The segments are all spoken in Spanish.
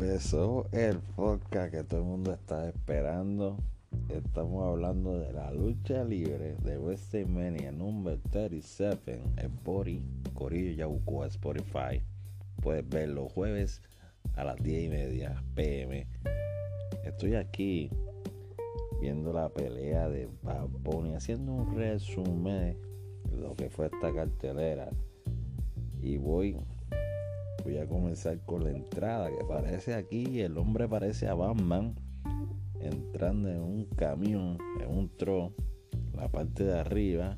Empezó el podcast que todo el mundo está esperando. Estamos hablando de la lucha libre de WrestleMania número 37 en Body, Corillo Yabucoa, Spotify. Puedes ver los jueves a las 10 y media pm. Estoy aquí viendo la pelea de Bad haciendo un resumen de lo que fue esta cartelera. Y voy voy a comenzar con la entrada que parece aquí. El hombre parece a Batman entrando en un camión, en un tro, la parte de arriba.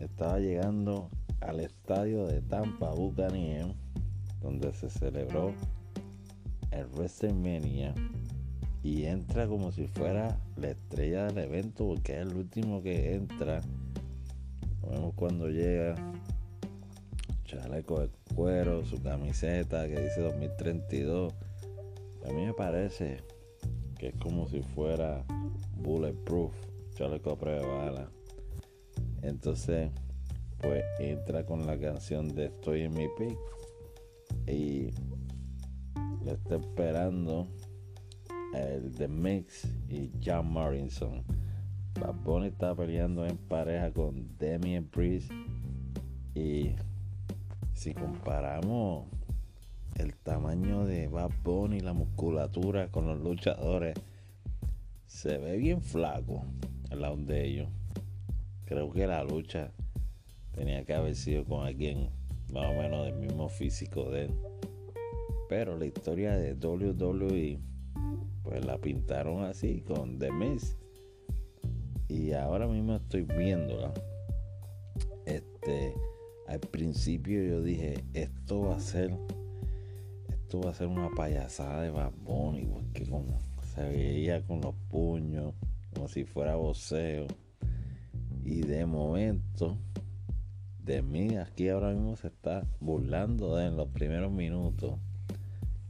Estaba llegando al estadio de Tampa Buccaneers, donde se celebró el WrestleMania. Y entra como si fuera la estrella del evento, porque es el último que entra. vemos cuando llega chaleco de cuero, su camiseta que dice 2032. A mí me parece que es como si fuera bulletproof, chaleco a prueba de bala. Entonces, pues entra con la canción de Estoy en mi pick y le está esperando el The Mix y John Morrison. Bad está peleando en pareja con Demi Priest y si comparamos el tamaño de Bad Bunny y la musculatura con los luchadores, se ve bien flaco al lado de ellos. Creo que la lucha tenía que haber sido con alguien más o menos del mismo físico de él. Pero la historia de WWE, pues la pintaron así con The Miz. Y ahora mismo estoy viéndola. Este al principio yo dije, esto va a ser, esto va a ser una payasada de Bad Bunny, porque como se veía con los puños, como si fuera voceo. Y de momento, de mí aquí ahora mismo se está burlando de en los primeros minutos,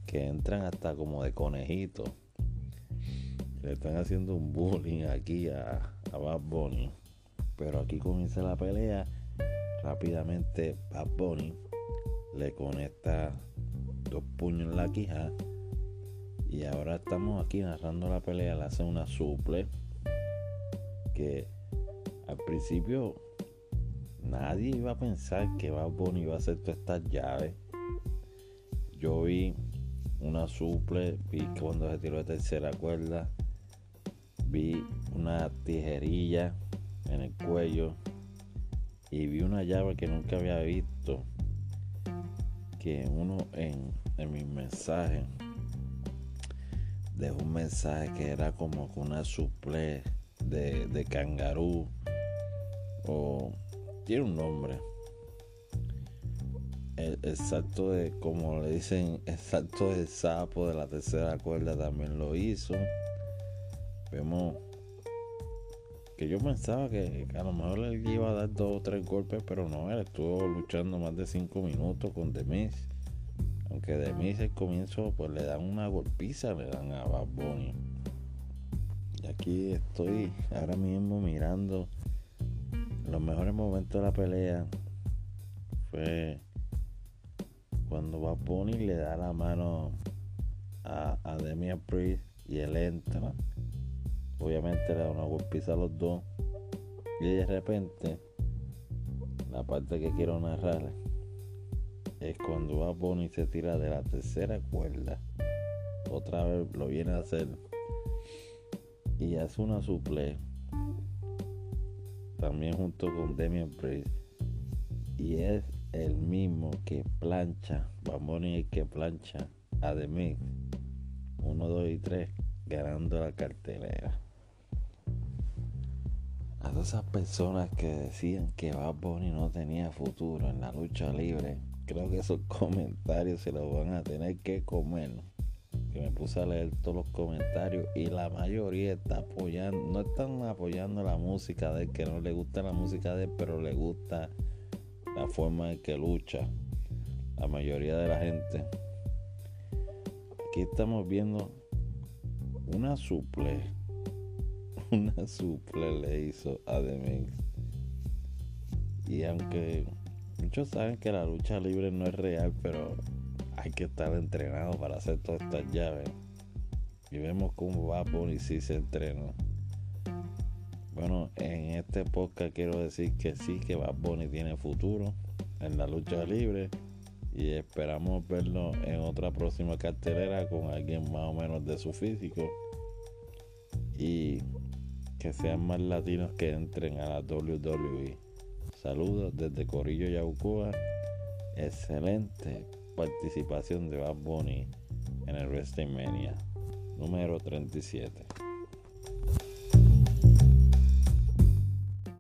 que entran hasta como de conejito. Le están haciendo un bullying aquí a, a Bad Bunny. Pero aquí comienza la pelea Rápidamente Bad Bunny le conecta dos puños en la quija. Y ahora estamos aquí narrando la pelea. Le hace una suple. Que al principio nadie iba a pensar que Bad Bunny iba a hacer todas estas llaves. Yo vi una suple, vi cuando se tiró de tercera cuerda, vi una tijerilla en el cuello y vi una llave que nunca había visto que uno en, en mis mensajes dejó un mensaje que era como una suple de, de cangarú o tiene un nombre el, el, salto de como le dicen el salto del sapo de la tercera cuerda también lo hizo. Vemos yo pensaba que a lo mejor le iba a dar dos o tres golpes, pero no, él estuvo luchando más de cinco minutos con Demis. Aunque Demis al comienzo pues le dan una golpiza, le dan a Bad Bunny. Y aquí estoy ahora mismo mirando los mejores momentos de la pelea. Fue cuando Bad Bunny le da la mano a, a Demian Priest y él entra Obviamente le da una golpiza a los dos. Y de repente, la parte que quiero narrar es cuando va Bonnie se tira de la tercera cuerda. Otra vez lo viene a hacer. Y hace una suple. También junto con Demian Priest. Y es el mismo que plancha. Bamboni el que plancha a Demi. 1, 2 y 3 ganando la cartelera a todas esas personas que decían que Bad Bunny no tenía futuro en la lucha libre, creo que esos comentarios se los van a tener que comer. Que me puse a leer todos los comentarios y la mayoría está apoyando, no están apoyando la música de él, que no le gusta la música de él, pero le gusta la forma en que lucha. La mayoría de la gente. Aquí estamos viendo una suple una suple le hizo a Demix. Y aunque muchos saben que la lucha libre no es real, pero hay que estar entrenado para hacer todas estas llaves. Y vemos cómo Bad Bunny sí se entrena. Bueno, en este podcast quiero decir que sí, que Bad Bunny tiene futuro en la lucha libre y esperamos verlo en otra próxima cartelera con alguien más o menos de su físico y que sean más latinos que entren a la WWE. Saludos desde Corillo Yaucoa. Excelente participación de Bad Bunny en el WrestleMania número 37.